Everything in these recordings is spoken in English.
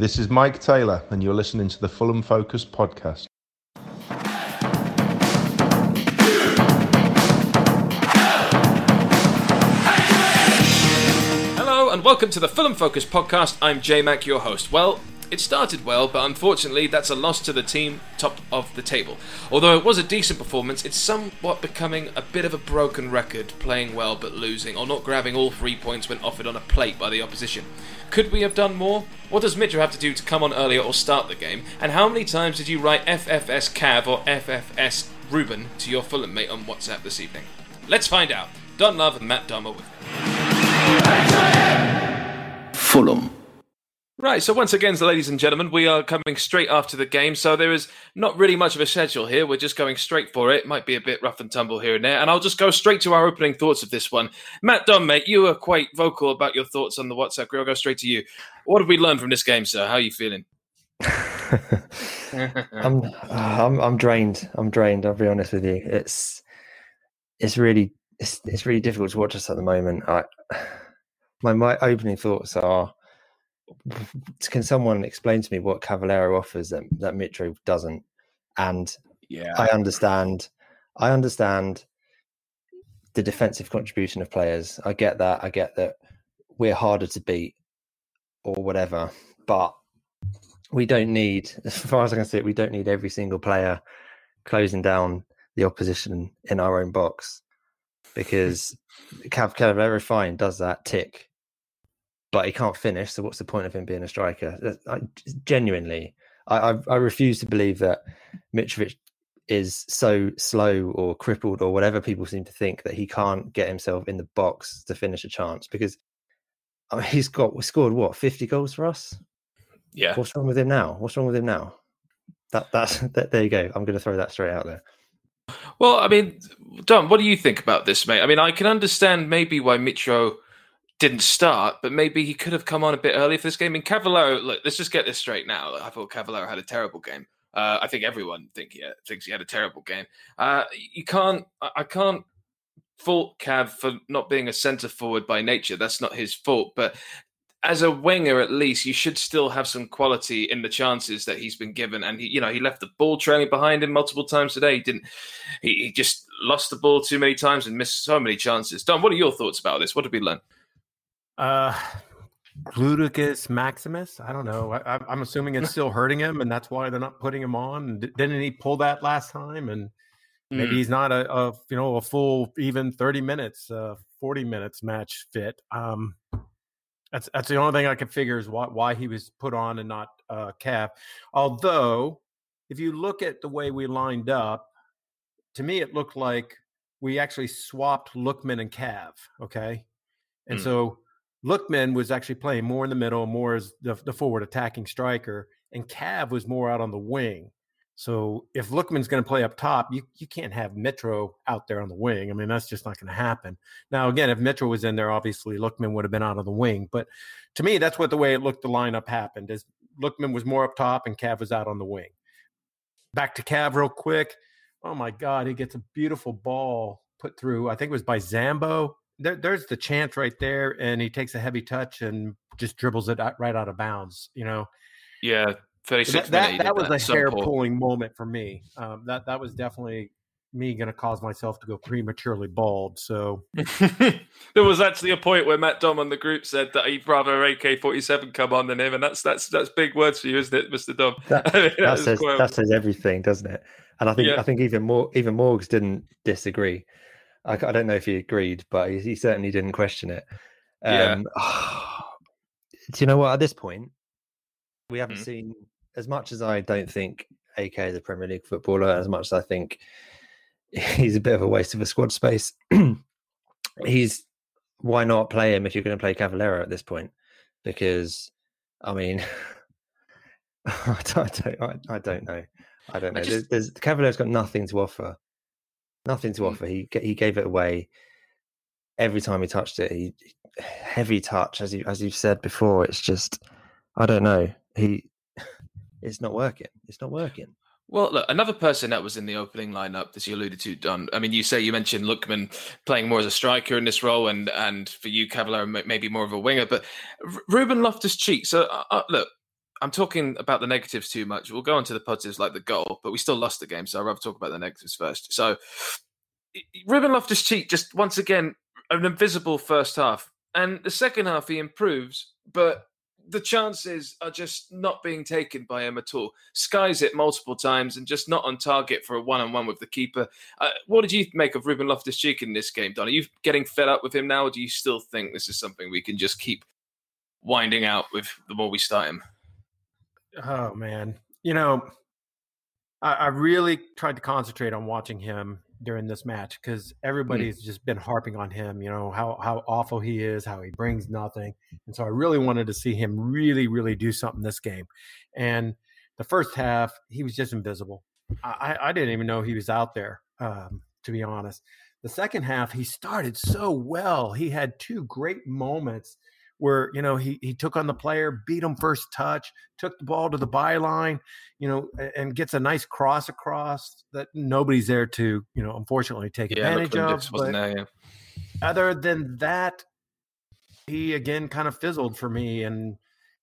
This is Mike Taylor, and you're listening to the Fulham Focus podcast. Hello and welcome to the Fulham Focus podcast. I'm J Mac, your host. Well, it started well, but unfortunately, that's a loss to the team top of the table. Although it was a decent performance, it's somewhat becoming a bit of a broken record, playing well but losing, or not grabbing all three points when offered on a plate by the opposition. Could we have done more? What does Mitchell have to do to come on earlier or start the game? And how many times did you write FFS Cav or FFS Ruben to your Fulham mate on WhatsApp this evening? Let's find out. Don Love and Matt Dom with. Fulham. Right, so once again, ladies and gentlemen, we are coming straight after the game, so there is not really much of a schedule here. We're just going straight for it. Might be a bit rough and tumble here and there, and I'll just go straight to our opening thoughts of this one. Matt Dunn, mate, you were quite vocal about your thoughts on the WhatsApp group. I'll go straight to you. What have we learned from this game, sir? How are you feeling? I'm, I'm I'm drained. I'm drained. I'll be honest with you. It's it's really it's it's really difficult to watch us at the moment. I my my opening thoughts are can someone explain to me what Cavaleiro offers that that Mitro doesn't? And yeah, I understand. I understand the defensive contribution of players. I get that. I get that we're harder to beat or whatever, but we don't need, as far as I can see it, we don't need every single player closing down the opposition in our own box because Cav Cavaleiro fine does that tick but he can't finish. So what's the point of him being a striker? I, genuinely, I, I, I refuse to believe that Mitrovic is so slow or crippled or whatever people seem to think that he can't get himself in the box to finish a chance because I mean, he's got scored what fifty goals for us. Yeah, what's wrong with him now? What's wrong with him now? That that's that, there you go. I'm going to throw that straight out there. Well, I mean, Don, what do you think about this, mate? I mean, I can understand maybe why Mitro didn't start, but maybe he could have come on a bit earlier for this game. And Cavaleiro, look, let's just get this straight now. I thought Cavaleiro had a terrible game. Uh, I think everyone think he, thinks he had a terrible game. Uh, you can't, I can't fault Cav for not being a centre forward by nature. That's not his fault. But as a winger, at least you should still have some quality in the chances that he's been given. And he, you know, he left the ball trailing behind him multiple times today. He didn't. He, he just lost the ball too many times and missed so many chances. Don, what are your thoughts about this? What did we learn? Uh, Gluteus Maximus. I don't know. I, am assuming it's still hurting him, and that's why they're not putting him on. Didn't he pull that last time? And maybe mm. he's not a, a, you know a full even 30 minutes, uh, 40 minutes match fit. Um, that's that's the only thing I can figure is why why he was put on and not uh, Cav. Although, if you look at the way we lined up, to me it looked like we actually swapped Lookman and Cav. Okay, and mm. so Lookman was actually playing more in the middle, more as the, the, forward attacking striker, and Cav was more out on the wing. So if Lookman's going to play up top, you, you can't have Mitro out there on the wing. I mean, that's just not going to happen. Now, again, if Mitro was in there, obviously Lookman would have been out on the wing. But to me, that's what the way it looked the lineup happened is Lookman was more up top and Cav was out on the wing. Back to Cav real quick. Oh my God, he gets a beautiful ball put through. I think it was by Zambo there, there's the chance right there, and he takes a heavy touch and just dribbles it right out of bounds. You know. Yeah, thirty six. That, that, that was a hair pulling moment for me. Um, that that was definitely me going to cause myself to go prematurely bald. So there was actually a point where Matt Dom on the group said that he'd rather AK forty seven come on than him, and that's that's that's big words for you, isn't it, Mister Dom? That, I mean, that, that says quite... that says everything, doesn't it? And I think yeah. I think even more even Morgs didn't disagree. I, I don't know if he agreed, but he, he certainly didn't question it. Um, yeah. do you know what? At this point, we haven't mm-hmm. seen as much as I don't think AK is a Premier League footballer, as much as I think he's a bit of a waste of a squad space. he's why not play him if you're going to play Cavaleiro at this point? Because I mean, I don't, I, I don't know. I don't know. Just... There's, there's Cavaleiro's got nothing to offer nothing to mm. offer. He he gave it away every time he touched it. He heavy touch, as you as you've said before. It's just I don't know. He it's not working. It's not working. Well, look, another person that was in the opening lineup, as you alluded to, Don. I mean, you say you mentioned Lookman playing more as a striker in this role, and and for you, Cavaleiro maybe more of a winger. But Ruben Loftus Cheek. So uh, uh, look, I'm talking about the negatives too much. We'll go on to the positives like the goal, but we still lost the game, so I'd rather talk about the negatives first. So, Ruben Loftus Cheek just once again an invisible first half, and the second half he improves, but the chances are just not being taken by him at all. Skies it multiple times and just not on target for a one-on-one with the keeper. Uh, what did you make of Ruben Loftus-Cheek in this game, Don? Are you getting fed up with him now, or do you still think this is something we can just keep winding out with the more we start him? Oh man, you know, I, I really tried to concentrate on watching him during this match because everybody's mm. just been harping on him. You know how how awful he is, how he brings nothing, and so I really wanted to see him really, really do something this game. And the first half, he was just invisible. I, I didn't even know he was out there, um, to be honest. The second half, he started so well. He had two great moments where you know he he took on the player, beat him first touch, took the ball to the byline, you know, and gets a nice cross across that nobody's there to you know unfortunately take yeah, advantage of. But there, yeah. other than that, he again kind of fizzled for me and.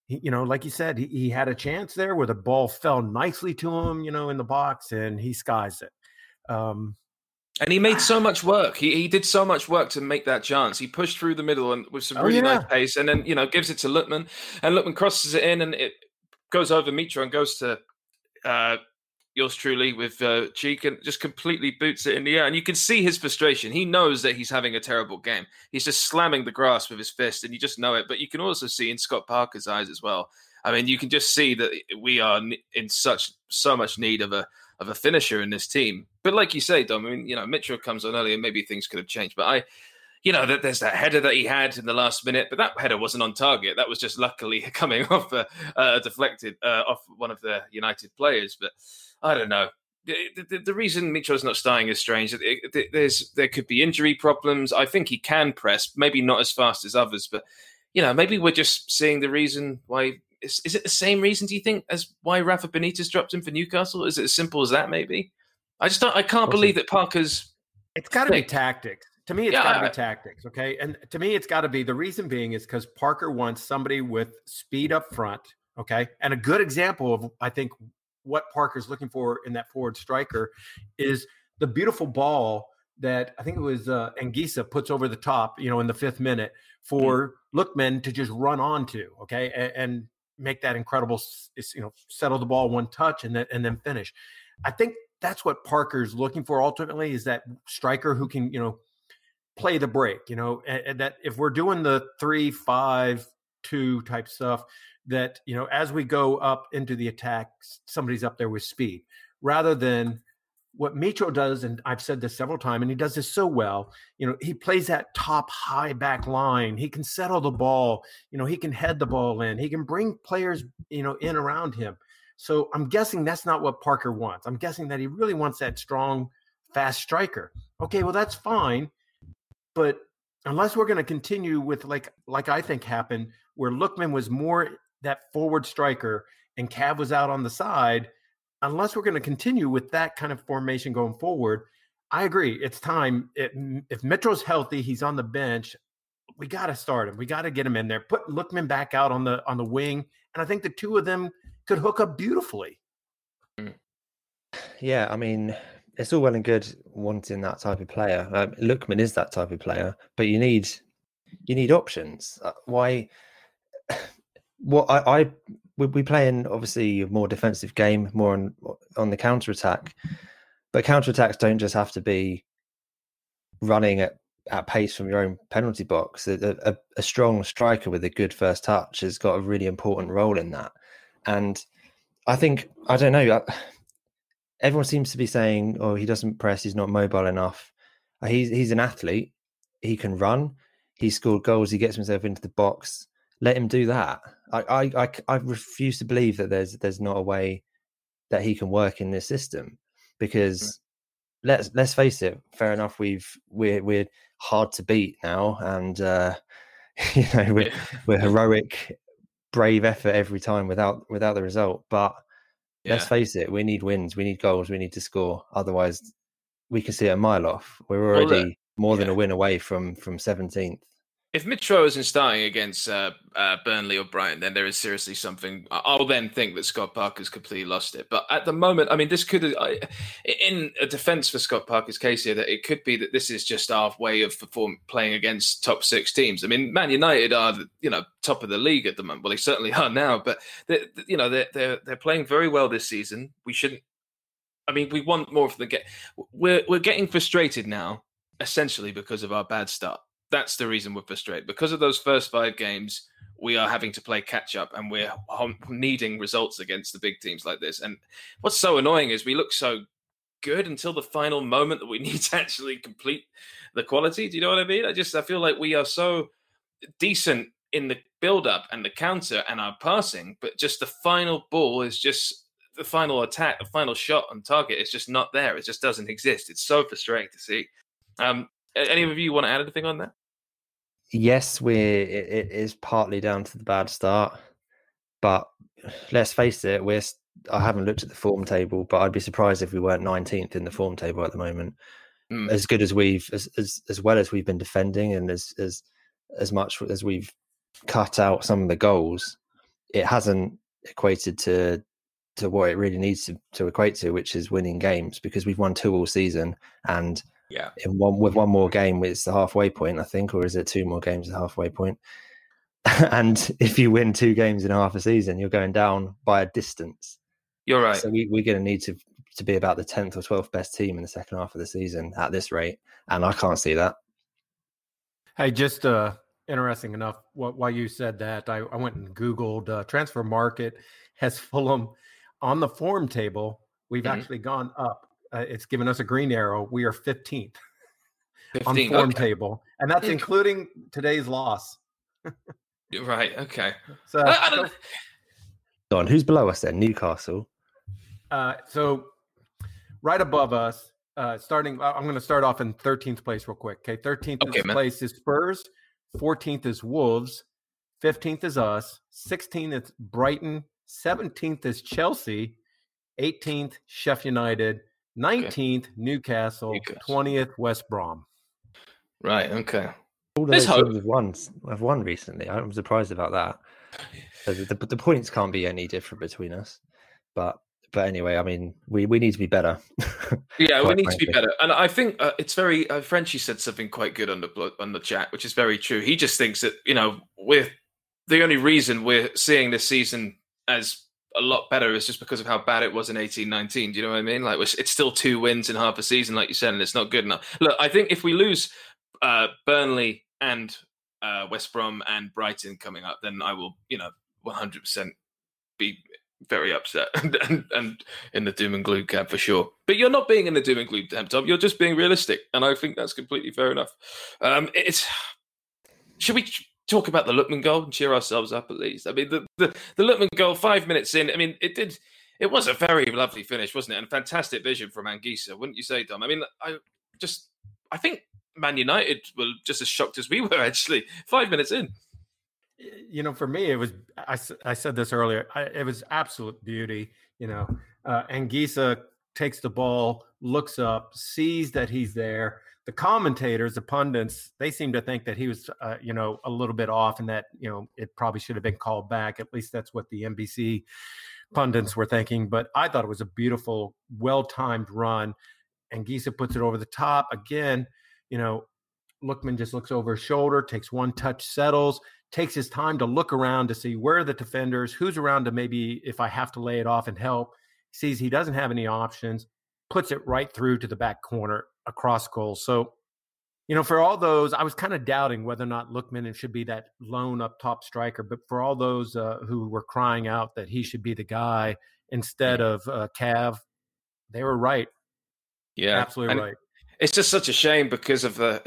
He, you know, like you said, he, he had a chance there where the ball fell nicely to him, you know, in the box, and he skies it. Um, and he made so much work. He he did so much work to make that chance. He pushed through the middle and with some oh, really oh, yeah. nice pace, and then you know gives it to Lookman, and Lookman crosses it in, and it goes over Mitro and goes to uh, yours truly with uh, Cheek, and just completely boots it in the air. And you can see his frustration. He knows that he's having a terrible game. He's just slamming the grass with his fist, and you just know it. But you can also see in Scott Parker's eyes as well. I mean, you can just see that we are in such so much need of a of a finisher in this team. But like you say, Dom, I mean, you know, Mitchell comes on early and maybe things could have changed. But I, you know, that there's that header that he had in the last minute, but that header wasn't on target. That was just luckily coming off a, a deflected uh, off one of the United players. But I don't know. The, the, the reason Mitchell's not starting is strange. It, it, there's there could be injury problems. I think he can press, maybe not as fast as others, but you know, maybe we're just seeing the reason why is, is, it the same reason do you think as why Rafa Benitez dropped him for Newcastle? Is it as simple as that? Maybe. I just don't. I can't believe that Parker's. It's got to be tactics. To me, it's yeah, got to be tactics. Okay, and to me, it's got to be the reason being is because Parker wants somebody with speed up front. Okay, and a good example of I think what Parker's looking for in that forward striker is the beautiful ball that I think it was uh, Anguissa puts over the top, you know, in the fifth minute for mm-hmm. Lookman to just run onto. Okay, and, and make that incredible, you know, settle the ball one touch and then and then finish. I think that's what Parker's looking for ultimately is that striker who can, you know, play the break, you know, and, and that if we're doing the three, five, two type stuff, that, you know, as we go up into the attack, somebody's up there with speed rather than what Mitro does, and I've said this several times, and he does this so well. You know, he plays that top high back line. He can settle the ball. You know, he can head the ball in. He can bring players, you know, in around him. So I'm guessing that's not what Parker wants. I'm guessing that he really wants that strong, fast striker. Okay, well that's fine, but unless we're going to continue with like like I think happened, where Lookman was more that forward striker and Cav was out on the side unless we're going to continue with that kind of formation going forward, I agree. It's time. It, if Mitro's healthy, he's on the bench. We got to start him. We got to get him in there. Put Lookman back out on the on the wing, and I think the two of them could hook up beautifully. Mm. Yeah, I mean, it's all well and good wanting that type of player. Um, Lookman is that type of player, but you need you need options. Uh, why? What I, I we, we play in obviously a more defensive game, more on on the counter attack. But counter attacks don't just have to be running at, at pace from your own penalty box. A, a, a, strong striker with a good first touch has got a really important role in that. And I think I don't know. Everyone seems to be saying, "Oh, he doesn't press. He's not mobile enough." He's he's an athlete. He can run. He scored goals. He gets himself into the box let him do that. I, I, I, I refuse to believe that there's there's not a way that he can work in this system because let's let's face it. Fair enough, we've we're we're hard to beat now, and uh, you know we're we're heroic, brave effort every time without without the result. But yeah. let's face it, we need wins, we need goals, we need to score. Otherwise, we can see it a mile off. We're already well, more than a win away from from seventeenth. If Mitro isn't starting against uh, uh, Burnley or Brighton, then there is seriously something. I'll then think that Scott Parker's completely lost it. But at the moment, I mean, this could, in a defence for Scott Parker's case here, that it could be that this is just our way of perform, playing against top six teams. I mean, Man United are, you know, top of the league at the moment. Well, they certainly are now, but you know, they're they're they're playing very well this season. We shouldn't. I mean, we want more of the get. We're we're getting frustrated now, essentially because of our bad start that's the reason we're frustrated because of those first five games. We are having to play catch up, and we're needing results against the big teams like this. And what's so annoying is we look so good until the final moment that we need to actually complete the quality. Do you know what I mean? I just I feel like we are so decent in the build up and the counter and our passing, but just the final ball is just the final attack, the final shot on target is just not there. It just doesn't exist. It's so frustrating to see. Um, any of you want to add anything on that? yes, we're it, it is partly down to the bad start, but let's face it, we're I haven't looked at the form table, but I'd be surprised if we weren't 19th in the form table at the moment. Mm. As good as we've as, as as well as we've been defending and as as as much as we've cut out some of the goals, it hasn't equated to to what it really needs to, to equate to, which is winning games because we've won two all season and yeah. In one with one more game, it's the halfway point, I think, or is it two more games the halfway point? and if you win two games in half a season, you're going down by a distance. You're right. So we, we're going to need to to be about the tenth or twelfth best team in the second half of the season at this rate, and I can't see that. Hey, just uh, interesting enough. What, while you said that, I, I went and googled uh, Transfermarkt has Fulham on the form table. We've mm-hmm. actually gone up uh, it's given us a green arrow. We are 15th 15, on the form okay. table, and that's including today's loss. right. Okay. So, I, I on, who's below us then? Newcastle. Uh, so right above us, uh, starting. I'm going to start off in 13th place real quick. Okay, 13th okay, place is Spurs. 14th is Wolves. 15th is us. 16th is Brighton. 17th is Chelsea. 18th Sheffield United. 19th, okay. Newcastle, Newcastle, 20th, West Brom. Right. Okay. All those teams have won, have won recently. I'm surprised about that. The, the, the, points can't be any different between us. But but anyway, I mean, we, we need to be better. yeah, we need frankly. to be better. And I think uh, it's very. Uh, Frenchy said something quite good on the on the chat, which is very true. He just thinks that you know we're the only reason we're seeing this season as a lot better is just because of how bad it was in eighteen nineteen. Do you know what I mean? Like it's still two wins in half a season, like you said, and it's not good enough. Look, I think if we lose uh, Burnley and uh, West Brom and Brighton coming up, then I will, you know, one hundred percent be very upset and, and, and, in the doom and gloom camp for sure. But you're not being in the doom and gloom camp, Tom. You're just being realistic, and I think that's completely fair enough. Um, it's should we talk about the Lookman goal and cheer ourselves up at least. I mean, the, the, the Lookman goal, five minutes in, I mean, it did, it was a very lovely finish, wasn't it? And fantastic vision from Anguissa, wouldn't you say, Dom? I mean, I just, I think Man United were just as shocked as we were actually, five minutes in. You know, for me, it was, I, I said this earlier, I, it was absolute beauty. You know, uh, Anguissa takes the ball, looks up, sees that he's there, the commentators, the pundits, they seem to think that he was, uh, you know, a little bit off and that, you know, it probably should have been called back. At least that's what the NBC pundits were thinking. But I thought it was a beautiful, well timed run. Anguissa puts it over the top. Again, you know, Lookman just looks over his shoulder, takes one touch, settles, takes his time to look around to see where the defenders, who's around to maybe if I have to lay it off and help. Sees he doesn't have any options, puts it right through to the back corner across goals. So, you know, for all those, I was kind of doubting whether or not Lookman should be that lone up top striker. But for all those uh, who were crying out that he should be the guy instead of uh, Cav, they were right. Yeah, absolutely and right. It's just such a shame because of the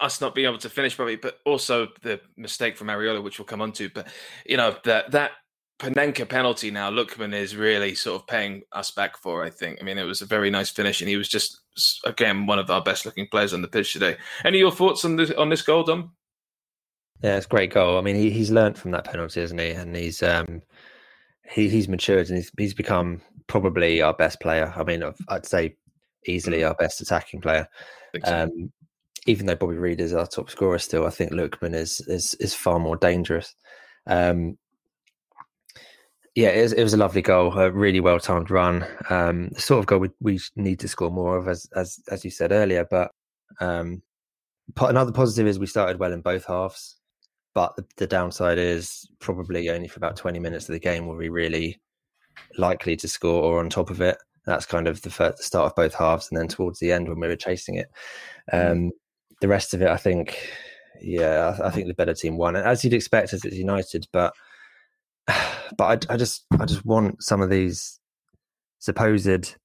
us not being able to finish probably, but also the mistake from Areola, which we'll come on to. But you know that that Panenka penalty now, Lookman is really sort of paying us back for, I think. I mean, it was a very nice finish, and he was just, again, one of our best looking players on the pitch today. Any of your thoughts on this, on this goal, Dom? Yeah, it's a great goal. I mean, he, he's learned from that penalty, hasn't he? And he's um, he, he's matured and he's, he's become probably our best player. I mean, I'd say easily mm. our best attacking player. So. Um, even though Bobby Reid is our top scorer still, I think Lookman is is is far more dangerous. Um, yeah, it was, it was a lovely goal, a really well timed run. Um, the sort of goal we, we need to score more of, as as as you said earlier. But um, another positive is we started well in both halves. But the, the, downside is probably only for about twenty minutes of the game were we really likely to score or on top of it. That's kind of the, first, the start of both halves, and then towards the end when we were chasing it. Mm. Um, the rest of it, I think, yeah, I, I think the better team won, as you'd expect as it's United. But but I, I just I just want some of these supposed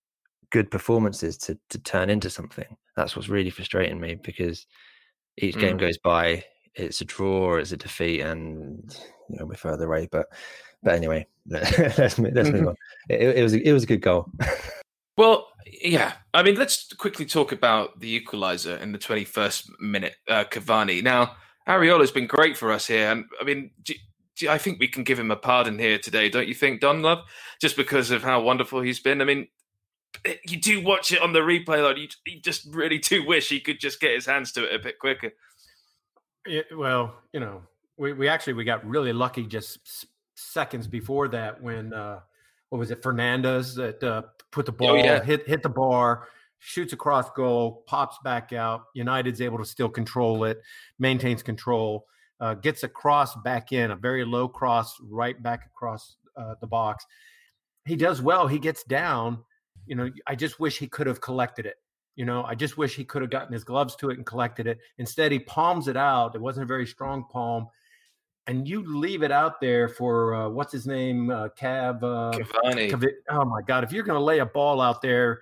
good performances to to turn into something. That's what's really frustrating me because each game mm. goes by, it's a draw or it's a defeat, and you know we're further away. But but anyway, let's let's move mm-hmm. on. It, it was it was a good goal. well, yeah. I mean, let's quickly talk about the equaliser in the 21st minute, uh, Cavani. Now, Areola has been great for us here, and I mean, I think we can give him a pardon here today, don't you think, Don Love? Just because of how wonderful he's been. I mean, you do watch it on the replay, like you, you just really do wish he could just get his hands to it a bit quicker. well, you know, we, we actually we got really lucky just seconds before that when uh what was it Fernandez that uh, put the ball oh, yeah. hit hit the bar shoots across goal pops back out united's able to still control it maintains control uh, gets a cross back in, a very low cross right back across uh, the box. He does well. He gets down. You know, I just wish he could have collected it. You know, I just wish he could have gotten his gloves to it and collected it. Instead, he palms it out. It wasn't a very strong palm. And you leave it out there for uh, what's his name, uh, Cav. Uh, Cavani. Cav- oh my God! If you're going to lay a ball out there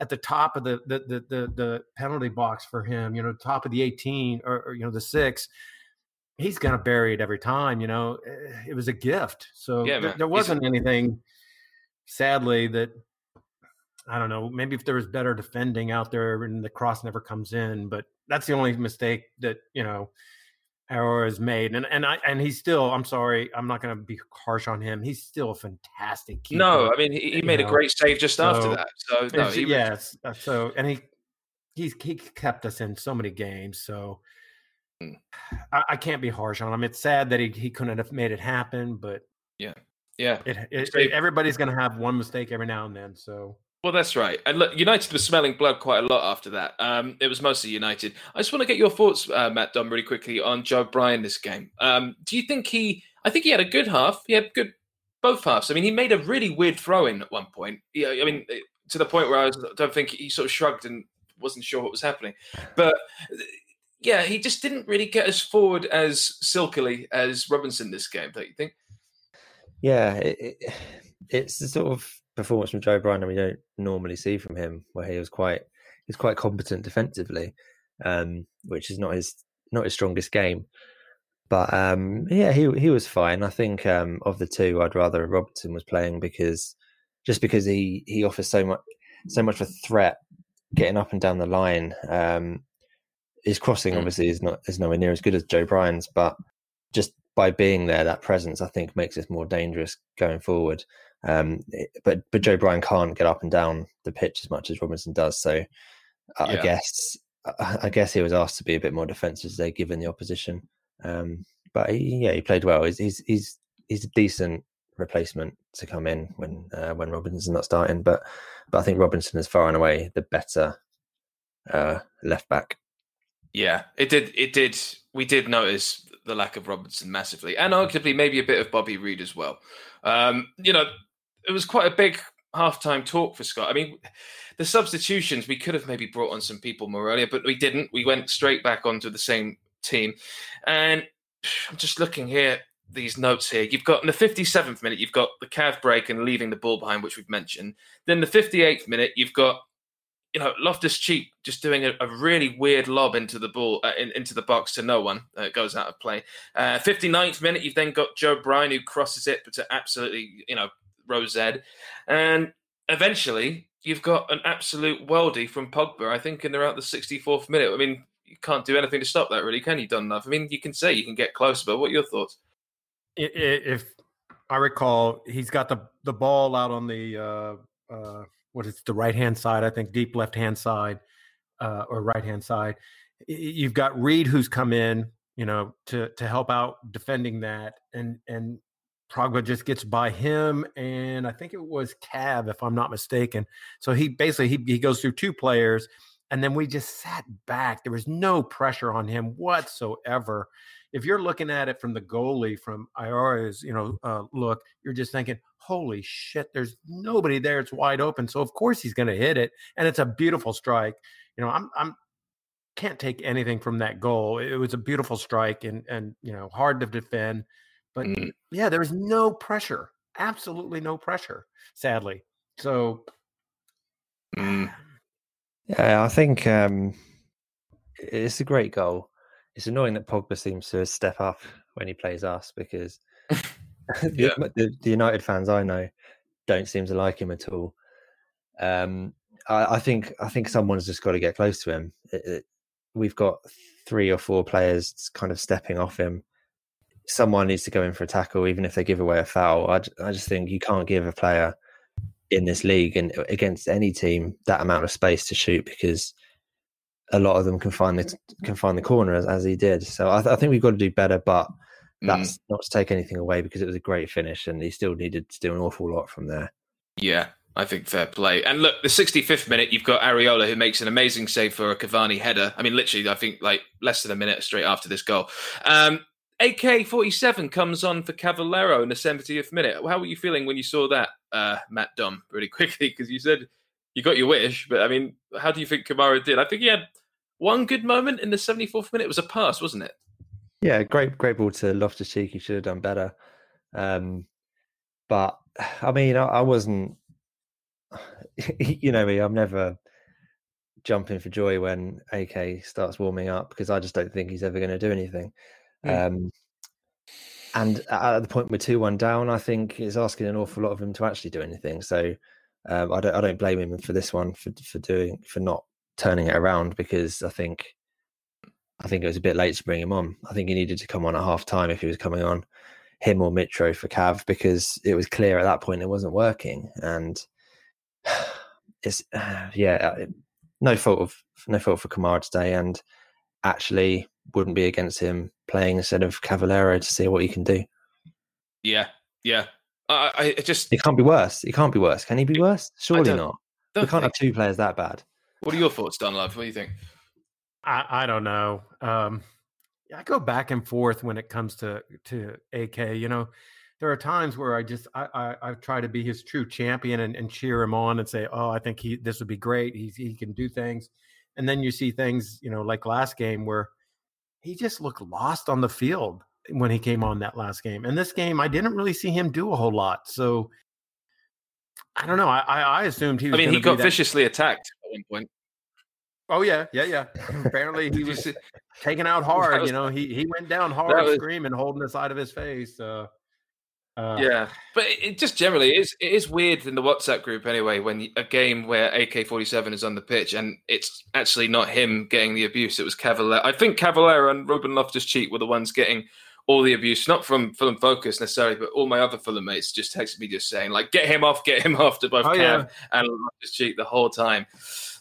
at the top of the the, the the the penalty box for him, you know, top of the 18 or, or you know the six, he's going to bury it every time. You know, eh, it was a gift. So yeah, th- there wasn't anything, sadly, that I don't know. Maybe if there was better defending out there and the cross never comes in, but that's the only mistake that you know Areola has made. And and I and he's still. I'm sorry, I'm not going to be harsh on him. He's still a fantastic keeper. No, I mean he, he made know? a great save just so, after that. So no, yes. Was... So and he he's he kept us in so many games. So Mm. I, I, can't be harsh on him. It's sad that he, he couldn't have made it happen, but yeah, yeah. It, it, it, everybody's going to have one mistake every now and then. So well, that's right. And look, United was smelling blood quite a lot after that. Um, it was mostly United. I just want to get your thoughts, uh, Matt Dunn, really quickly on Joe Bryan this game. Um, do you think he? I think he had a good half. He had good both halves. I mean, he made a really weird throw in at one point. Yeah, I mean, to the point where I was, don't think he sort of shrugged and wasn't sure what was happening. But yeah, he just didn't really get as forward as silkily as Robinson this game, don't you think? Yeah, it, it, it's the sort of performance from Joe Bryan that we don't normally see from him, where he was quite he's quite competent defensively, um, which is not his not his strongest game. But um, yeah, he he was fine. I think um, of the two, I'd rather Robinson was playing because just because he he offers so much so much of a threat getting up and down the line. Um, his crossing mm. obviously is not is nowhere near as good as Joe Bryan's, but just by being there, that presence I think makes us more dangerous going forward. Um, but but Joe Bryan can't get up and down the pitch as much as Robinson does, so I, yeah. I guess I guess he was asked to be a bit more defensive today, given the opposition. Um, but he, yeah, he played well. He's, he's he's he's a decent replacement to come in when uh, when Robinson's not starting. But but I think Robinson is far and away the better uh, left back. Yeah, it did. It did. We did notice the lack of Robinson massively, and arguably maybe a bit of Bobby Reid as well. Um, you know, it was quite a big halftime talk for Scott. I mean, the substitutions we could have maybe brought on some people more earlier, but we didn't. We went straight back onto the same team, and I'm just looking here these notes here. You've got in the 57th minute, you've got the Cav break and leaving the ball behind, which we've mentioned. Then the 58th minute, you've got you know, Loftus Cheek just doing a, a, really weird lob into the ball uh, in, into the box to no one. Uh, it goes out of play. Uh, 59th minute, you've then got Joe Bryan who crosses it but to absolutely, you know, Rose And eventually, you've got an absolute worldie from Pogba, I think, in around the 64th minute. I mean, you can't do anything to stop that, really, can you, enough. I mean, you can say you can get close, but what are your thoughts? If I recall, he's got the, the ball out on the. Uh, uh what is the right hand side? I think deep left hand side uh, or right hand side, you've got Reid who's come in, you know, to to help out defending that, and and Pogba just gets by him, and I think it was Cav, if I'm not mistaken. So he basically he he goes through two players, and then we just sat back. There was no pressure on him whatsoever. If you're looking at it from the goalie, from Iora's, you know, uh, look, you're just thinking, "Holy shit!" There's nobody there. It's wide open, so of course he's going to hit it, and it's a beautiful strike. You know, I'm I'm can't take anything from that goal. It was a beautiful strike and and you know hard to defend. But mm. yeah, there was no pressure, absolutely no pressure, sadly. So, mm. yeah, I think um, it's a great goal. It's annoying that Pogba seems to step up when he plays us because yeah. the, the, United fans I know don't seem to like him at all. Um, I, I, think I think someone's just got to get close to him. It, it, we've got three or four players kind of stepping off him someone needs to go in for a tackle, even if they give away a foul. I, I just think you can't give a player in this league and against any team that amount of space to shoot because a lot of them can find the can find the corner as, as he did. So I, th- I, think we've got to do better, but that's mm. not to take anything away because it was a great finish and he still needed to do an awful lot from there. Yeah, I think fair play. And look, the 65th minute, you've got Areola who makes an amazing save for a Cavani header. I mean, literally, I think like less than a minute straight after this goal. Um, AK 47 comes on for Cavaleiro in the 70th minute. How were you feeling when you saw that, uh, Matt Dom, really quickly? Because you said you got your wish, but I mean, how do you think Kamara did? I think he had one good moment in the 74th minute. It was a pass, wasn't it? Yeah, great, great ball to Loftus Cheek. He should have done better. Um, but I mean, I, I wasn't, you know me, I'm never jumping for joy when AK starts warming up because I just don't think he's ever going to do anything. Mm. Um, and at the point we're two one down, I think it's asking an awful lot of him to actually do anything. So um, I don't I don't blame him for this one for for doing for not turning it around because I think I think it was a bit late to bring him on. I think he needed to come on at half time if he was coming on him or Mitro for Cav because it was clear at that point it wasn't working and it's yeah uh, no fault of no fault for Kamara today and actually wouldn't be against him playing instead of Cavaleiro to see what he can do. Yeah, yeah. I, I just it can't be worse. It can't be worse. Can he be worse? Surely not. We can't have two players that bad. What are your thoughts, Don Love? What do you think? I, I don't know. Um, I go back and forth when it comes to to AK. You know, there are times where I just I I, I try to be his true champion and, and, cheer him on and say, oh, I think he this would be great. He's he can do things, and then you see things, you know, like last game where he just looked lost on the field when he came on that last game. And this game, I didn't really see him do a whole lot. So I don't know. I I assumed he. I mean, he got viciously attacked at one point. Oh yeah, yeah, yeah. Apparently he was taken out hard. Was, you know, he he went down hard, was, screaming, holding the side of his face. Uh, uh, yeah, but it, just generally it is it is weird in the WhatsApp group anyway when a game where AK forty seven is on the pitch and it's actually not him getting the abuse. It was Cavalier. I think Cavalier and Ruben Loftus Cheek were the ones getting all the abuse, not from Fulham Focus necessarily, but all my other Fulham mates just texted me just saying like, "Get him off, get him off" to both oh, Cav yeah. and Loftus Cheek the whole time.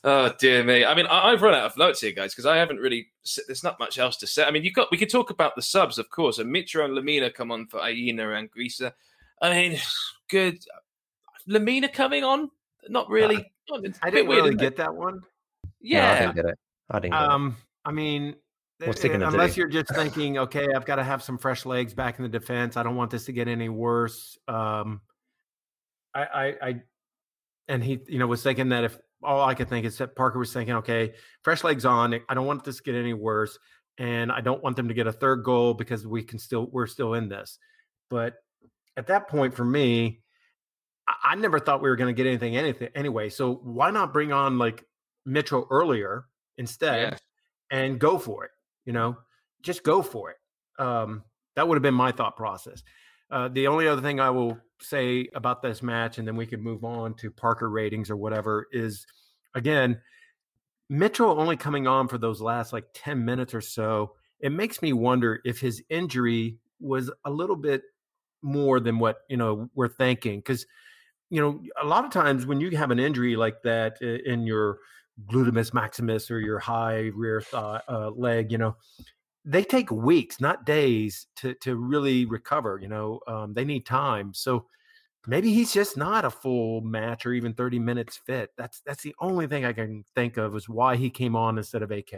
Oh dear me! I mean, I, have run out of notes here, guys, because I haven't really. There's not much else to say. I mean, you got. We could talk about the subs, of course. And Mitro and Lemina come on for Aina and Grisa. I mean, good. Lemina coming on, not really. Uh, I didn't really get that one. Yeah, no, I didn't get it. I didn't. um, it. I mean, unless you're just thinking, okay, I've got to have some fresh legs back in the defense. I don't want this to get any worse. Um, I, I, I, and he, you know, was thinking that if all I could think is that Parker was thinking, okay, fresh legs on. I don't want this to get any worse, and I don't want them to get a third goal because we can still we're still in this. But at that point, for me, I, I never thought we were going to get anything anything anyway. So why not bring on like Mitro earlier instead and go for it? You know, just go for it. Um, that would have been my thought process. Uh, the only other thing I will say about this match, and then we can move on to Parker ratings or whatever, is again, Mitchell only coming on for those last like 10 minutes or so. It makes me wonder if his injury was a little bit more than what, you know, we're thinking. Because, you know, a lot of times when you have an injury like that in your gluteus maximus or your high rear thigh, uh, leg, you know, they take weeks, not days, to to really recover. You know, um, they need time. So maybe he's just not a full match or even 30 minutes fit. That's that's the only thing I can think of is why he came on instead of AK.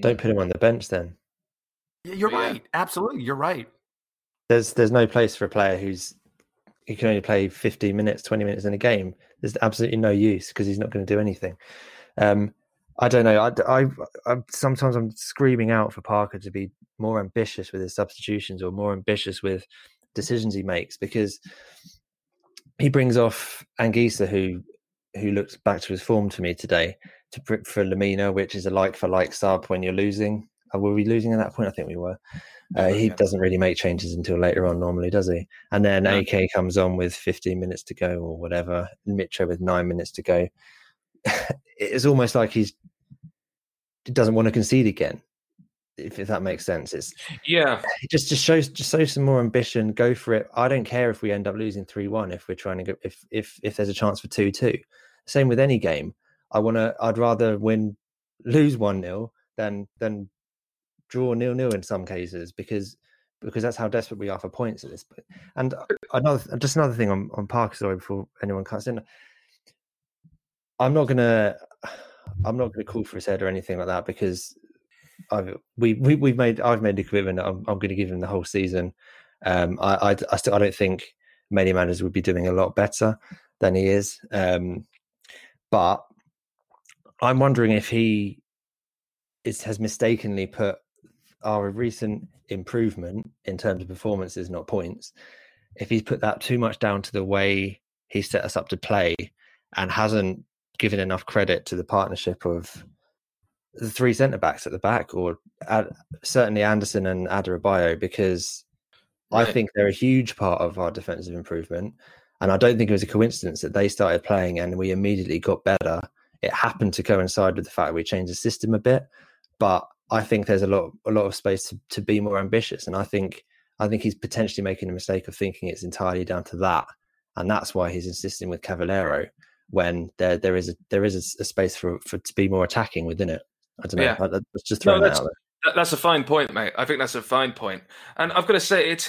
Don't put him on the bench then. You're right. Absolutely, you're right. There's there's no place for a player who's he can only play 15 minutes, 20 minutes in a game. There's absolutely no use because he's not going to do anything. Um, I don't know. I, I, I, sometimes I'm screaming out for Parker to be more ambitious with his substitutions or more ambitious with decisions he makes because he brings off Anguissa, who who looked back to his form to me today, to for Lemina, which is a like for like sub when you're losing. Uh, were we losing at that point? I think we were. Uh, he yeah. doesn't really make changes until later on, normally, does he? And then. AK comes on with 15 minutes to go or whatever. Mitro with nine minutes to go. it's almost like he's he doesn't want to concede again. If, if that makes sense, it's yeah. Eh, just just shows just show some more ambition. Go for it. I don't care if we end up losing three one. If we're trying to go, if if if there's a chance for two two. Same with any game. I want to. I'd rather win, lose one 0 than than draw nil nil in some cases because because that's how desperate we are for points at this point. And uh, another just another thing on on Parker. Sorry, before anyone cuts in, I'm not gonna I'm not gonna call for his head or anything like that because I've we, we we've made I've made the commitment. I'm, I'm going to give him the whole season. Um, I I, I still I don't think many managers would be doing a lot better than he is. Um, but I'm wondering if he is has mistakenly put our recent improvement in terms of performances, not points, if he's put that too much down to the way he set us up to play and hasn't given enough credit to the partnership of the three centre backs at the back, or uh, certainly Andersen and Adarabioyo, because right. I think they're a huge part of our defensive improvement. And I don't think it was a coincidence that they started playing and we immediately got better. It happened to coincide with the fact we changed the system a bit, but I think there's a lot a lot of space to, to be more ambitious, and I think I think he's potentially making a mistake of thinking it's entirely down to that, and that's why he's insisting with Cavaleiro when there there is a there is a, a space for for to be more attacking within it. I don't know. Yeah. Let's just throw no, that out there. That's a fine point, mate. I think that's a fine point, and I've got to say it's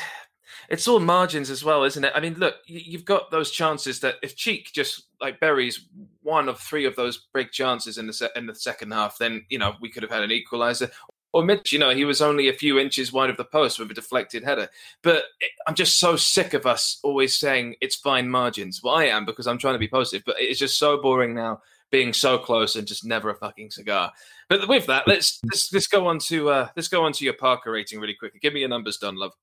it's all margins as well, isn't it? I mean, look, you've got those chances that if Cheek just like buries one of three of those big chances in the se- in the second half, then you know we could have had an equaliser. Or Mitch, you know, he was only a few inches wide of the post with a deflected header. But I'm just so sick of us always saying it's fine margins. Well, I am because I'm trying to be positive, but it's just so boring now being so close and just never a fucking cigar. But with that, let's let's, let's go on to uh, let's go on to your Parker rating really quickly. Give me your numbers, Don, love.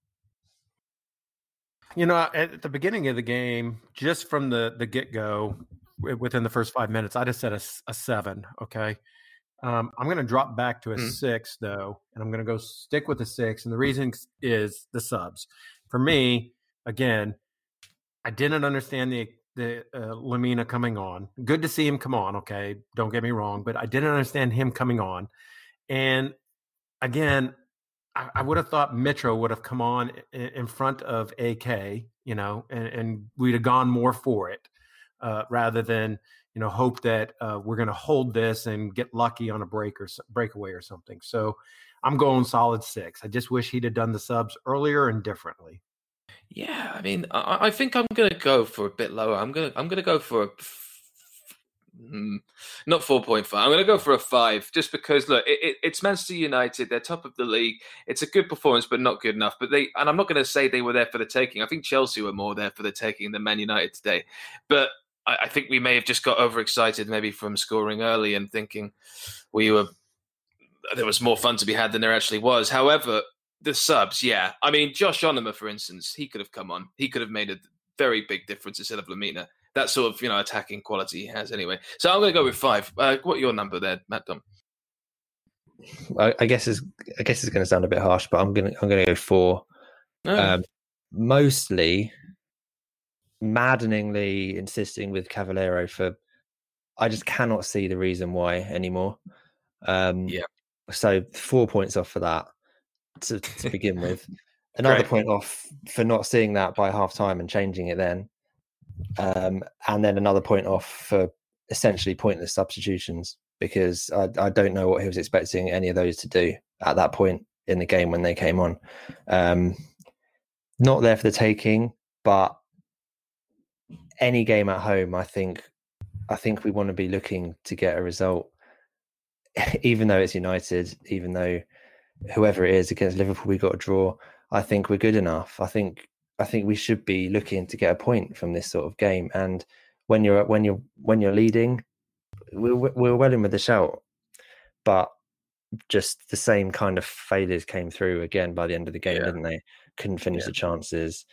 You know, at the beginning of the game, just from the the get go, within the first five minutes, I just said a, a seven. Okay, um, I'm going to drop back to a mm. six though, and I'm going to go stick with a six. And the reason is the subs. For me, again, I didn't understand the the uh, Lemina coming on. Good to see him come on. Okay, don't get me wrong, but I didn't understand him coming on. And again, I, I would have thought Mitro would have come on in, in front of AK, you know, and, and, we'd have gone more for it uh, rather than you know hope that uh, we're going to hold this and get lucky on a break or breakaway or something. So I'm going solid six. I just wish he'd have done the subs earlier and differently. Yeah, I mean, I, I think I'm going to go for a bit lower. I'm going to I'm going to go for a Mm, not 4.5. I'm going to go for a five just because, look, it, it, it's Manchester United. They're top of the league. It's a good performance, but not good enough. But they, and I'm not going to say they were there for the taking. I think Chelsea were more there for the taking than Man United today. But I, I think we may have just got overexcited maybe from scoring early and thinking we were, there was more fun to be had than there actually was. However, the subs, yeah. I mean, Josh Onomah, for instance, he could have come on. He could have made a very big difference instead of Lemina. that sort of you know attacking quality he has anyway. So I'm going to go with five. Uh, what your number there, Matt Dom? I, I, guess is I guess it's going to sound a bit harsh, but I'm going to I'm going to go four. Oh. Um, mostly, maddeningly insisting with Cavaleiro for. I just cannot see the reason why anymore. Um, yeah. So four points off for that to, to begin with. Another point off for not seeing that by half time and changing it then um, and then another point off for essentially pointless substitutions because I, I don't know what he was expecting any of those to do at that point in the game when they came on. Um, not there for the taking, but any game at home, I think, I think we want to be looking to get a result, even though it's United, even though whoever it is against Liverpool, we got a draw. I think we're good enough. I think I think we should be looking to get a point from this sort of game. And when you're when you're when you're leading, we're we're well in with the shout, but just the same kind of failures came through again by the end of the game, yeah. didn't they? Couldn't finish yeah. the chances.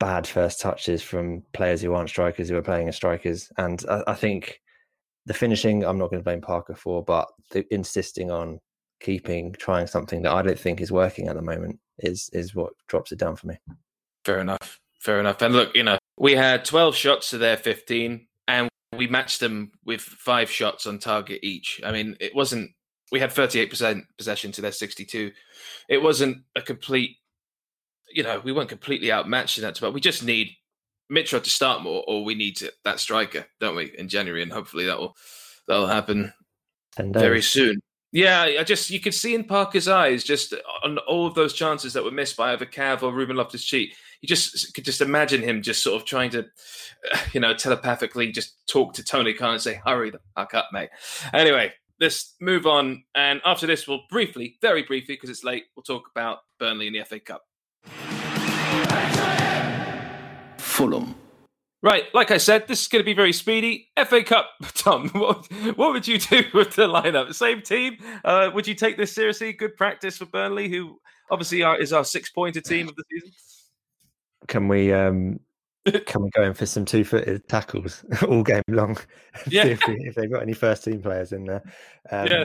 Bad first touches from players who aren't strikers who are playing as strikers, and I, I think the finishing I'm not going to blame Parker for, but the insisting on keeping trying something that I don't think is working at the moment is is what drops it down for me. Fair enough. Fair enough. And look, you know, we had 12 shots to their 15, and we matched them with five shots on target each. I mean, it wasn't, we had 38% possession to their 62. It wasn't a complete, you know, we weren't completely outmatched in that, but we just need Mitro to start more, or we need to, that striker, don't we, in January? And hopefully that will, that'll happen very soon. Yeah, I just you could see in Parker's eyes just on all of those chances that were missed by either Cav or Ruben Loftus Cheek. You just could just imagine him just sort of trying to, you know, telepathically just talk to Tony Khan and say, "Hurry the fuck up, mate." Anyway, let's move on, and after this, we'll briefly, very briefly, because it's late, we'll talk about Burnley in the FA Cup. Fulham Right, like I said, this is going to be very speedy. FA Cup, Tom. What, what would you do with the lineup? Same team? Uh, would you take this seriously? Good practice for Burnley, who obviously are, is our six-pointer team of the season. Can we um, can we go in for some two-footed tackles all game long? Yeah. if, we, if, they've got any first-team players in there. Um, yeah.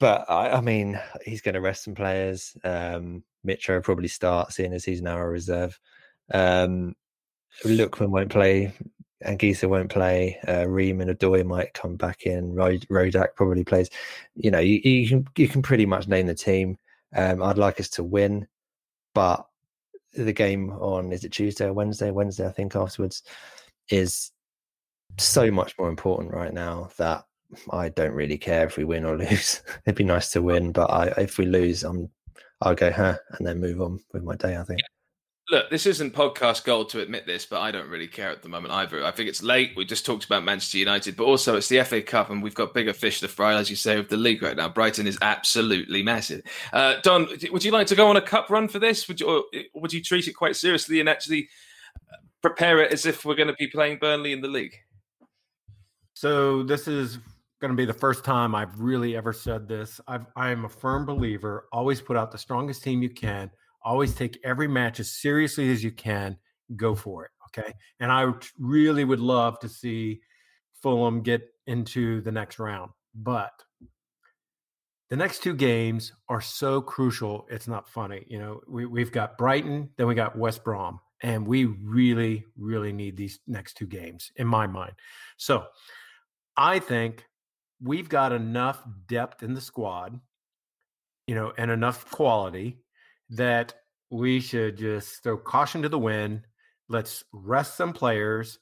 But I, I, mean, he's going to rest some players. Um, Mitro probably starts, seeing as he's now a reserve. Um, Lookman won't play. Anguissa won't play. Uh, Ream and Odoi might come back in. Rodak probably plays. You know, you, you, can you can pretty much name the team. Um, I'd like us to win, but the game on is it Tuesday or Wednesday? Wednesday, I think. Afterwards, is so much more important right now that I don't really care if we win or lose. It'd be nice to win, but I, if we lose, I'm I'll go huh and then move on with my day. I think look, this isn't podcast gold to admit this, but I don't really care at the moment either. I think it's late. We just talked about Manchester United, but also it's the FA Cup, and we've got bigger fish to fry, as you say, with the league right now. Brighton is absolutely massive. Uh, Don, would you like to go on a cup run for this? Would you, would you treat it quite seriously and actually prepare it as if we're going to be playing Burnley in the league? So this is going to be the first time I've really ever said this. I've, I am a firm believer. Always put out the strongest team you can always take every match as seriously as you can go for it okay? And i really would love to see fulham get into the next round but the next two games are so crucial it's not funny you know? We, we've got brighton then we got west brom and we really really need these next two games in my mind. So i think we've got enough depth in the squad you know and enough quality that we should just throw caution to the wind. Let's rest some players,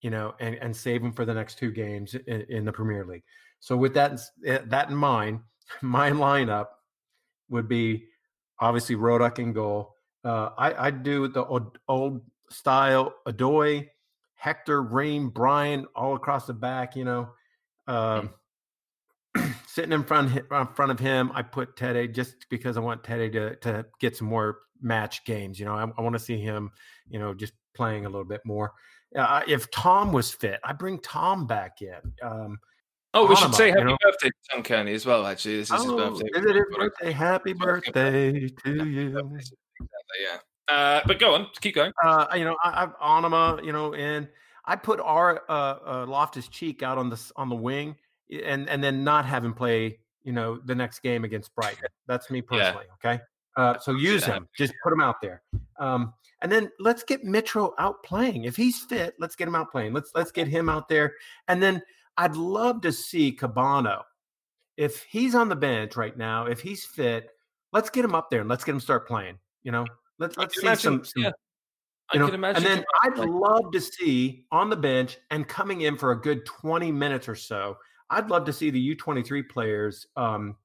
you know, and, and save them for the next two games in, in the Premier League. So with that eh, that in mind, my lineup would be obviously Rodak in goal. Uh, I I do the old, old style Odoi, Hector, Ream, Bryan all across the back. You know, um, sitting in front in front of him, I put Teddy just because I want Teddy to to get some more match games. You know, I, I want to see him, you know, just playing a little bit more. Uh, if Tom was fit, I bring Tom back in. Um, oh, we should say happy you know? birthday to Tom Cairney as well. Actually, this is oh, his birthday. Is it his birthday? Happy birthday to you. Exactly. Yeah. Uh, but go on, keep going. Uh, you know, I, I've Onomah, you know, and I put our uh, uh, Loftus Cheek out on the on the wing and and then not have him play, you know, the next game against Brighton. That's me personally. Yeah. Okay. Uh, so use him. Just put him out there. Um, and then let's get Mitro out playing. If he's fit, let's get him out playing. Let's let's get him out there. And then I'd love to see Kebano. If he's on the bench right now, if he's fit, let's get him up there and let's get him start playing. You know, let's let's see some, some, yeah. I know? can imagine. And then I'd love to see on the bench and coming in for a good 20 minutes or so. I'd love to see the U23 players, um,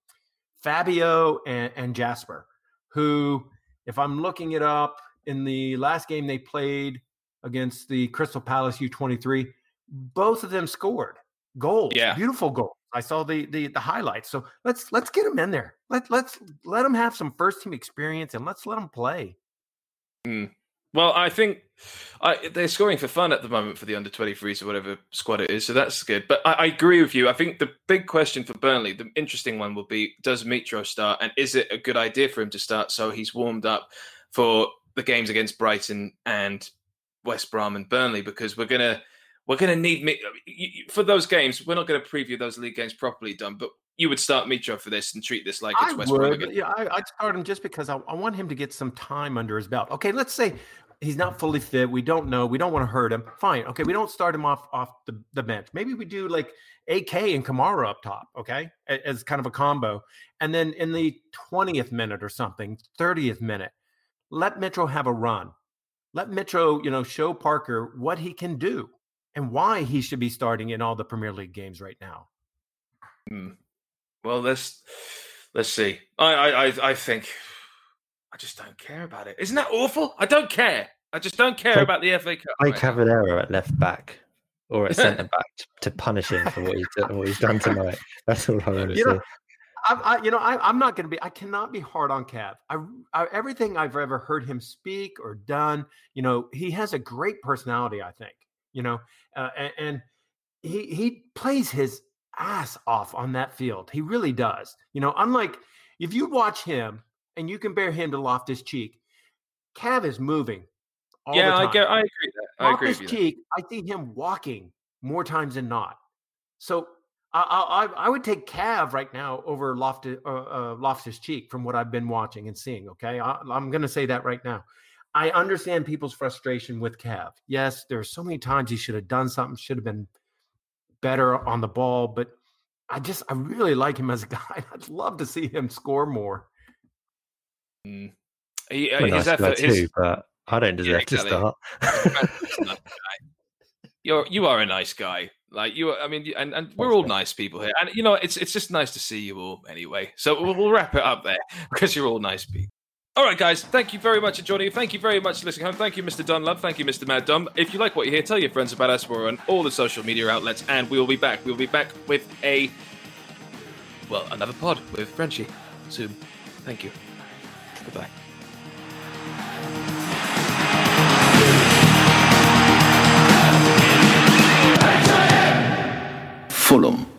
Fabio and, and Jasper, who, if I'm looking it up, in the last game they played against the Crystal Palace U23, both of them scored goals. Yeah, beautiful goals. I saw the the the highlights. So let's let's get them in there. Let let's let them have some first team experience and let's let them play. Mm. Well, I think I, they're scoring for fun at the moment for the under 23s or whatever squad it is, so that's good. But I, I, agree with you. I think the big question for Burnley, the interesting one, will be: Does Mitro start, and is it a good idea for him to start so he's warmed up for the games against Brighton and West Brom and Burnley? Because we're gonna we're gonna need me uh, for those games. We're not going to preview those league games properly done, but you would start Mitro for this and treat this like it's I West would, Brom. Yeah, I, would start him just because I, I, want him to get some time under his belt. Okay, let's say he's not fully fit. We don't know. We don't want to hurt him. Fine. Okay, we don't start him off off the, the bench. Maybe we do like AK and Kamara up top. Okay, as kind of a combo, and then in the twentieth minute or something, thirtieth minute, let Mitro have a run. Let Mitro, you know, show Parker what he can do and why he should be starting in all the Premier League games right now. Hmm. Well, let's let's see. I I I think I just don't care about it. Isn't that awful? I don't care. I just don't care about the FA Cup. Play right at left back or at centre back to punish him for what he's, done, what he's done tonight. That's all I want to you say. Know, I, I, you know, I, am not going to be. I cannot be hard on Cav. I, I, everything I've ever heard him speak or done, you know, he has a great personality. I think, you know, uh, and, and he he plays his ass off on that field. He really does. You know, unlike if you watch him and you compare him to Loftus Cheek, Cav is moving. yeah, I get. I agree. That. I Loftus Cheek, I see him walking more times than not. So I, I, I would take Cav right now over Loftus, uh, uh, Loftus Cheek from what I've been watching and seeing. Okay, I, I'm going to say that right now. I understand people's frustration with Cav. Yes, there are so many times he should have done something, should have been better on the ball, but I just I really like him as a guy. I'd love to see him score more. Mm. He, uh, his effort, his, too, but I don't deserve yeah, exactly. to start. You're you are a nice guy. Like you, are, I mean, and, and we're all nice people here, and you know, it's it's just nice to see you all anyway. So we'll, we'll wrap it up there because you're all nice people. All right, guys. Thank you very much, for joining. Thank you very much for listening home. Thank you, Mr. Dunlop. Thank you, Mr. Mad Dumb. If you like what you hear, tell your friends about us. We're on all the social media outlets, and we will be back. We will be back with a well, another pod with Frenchie soon. Thank you. Goodbye. Fulham.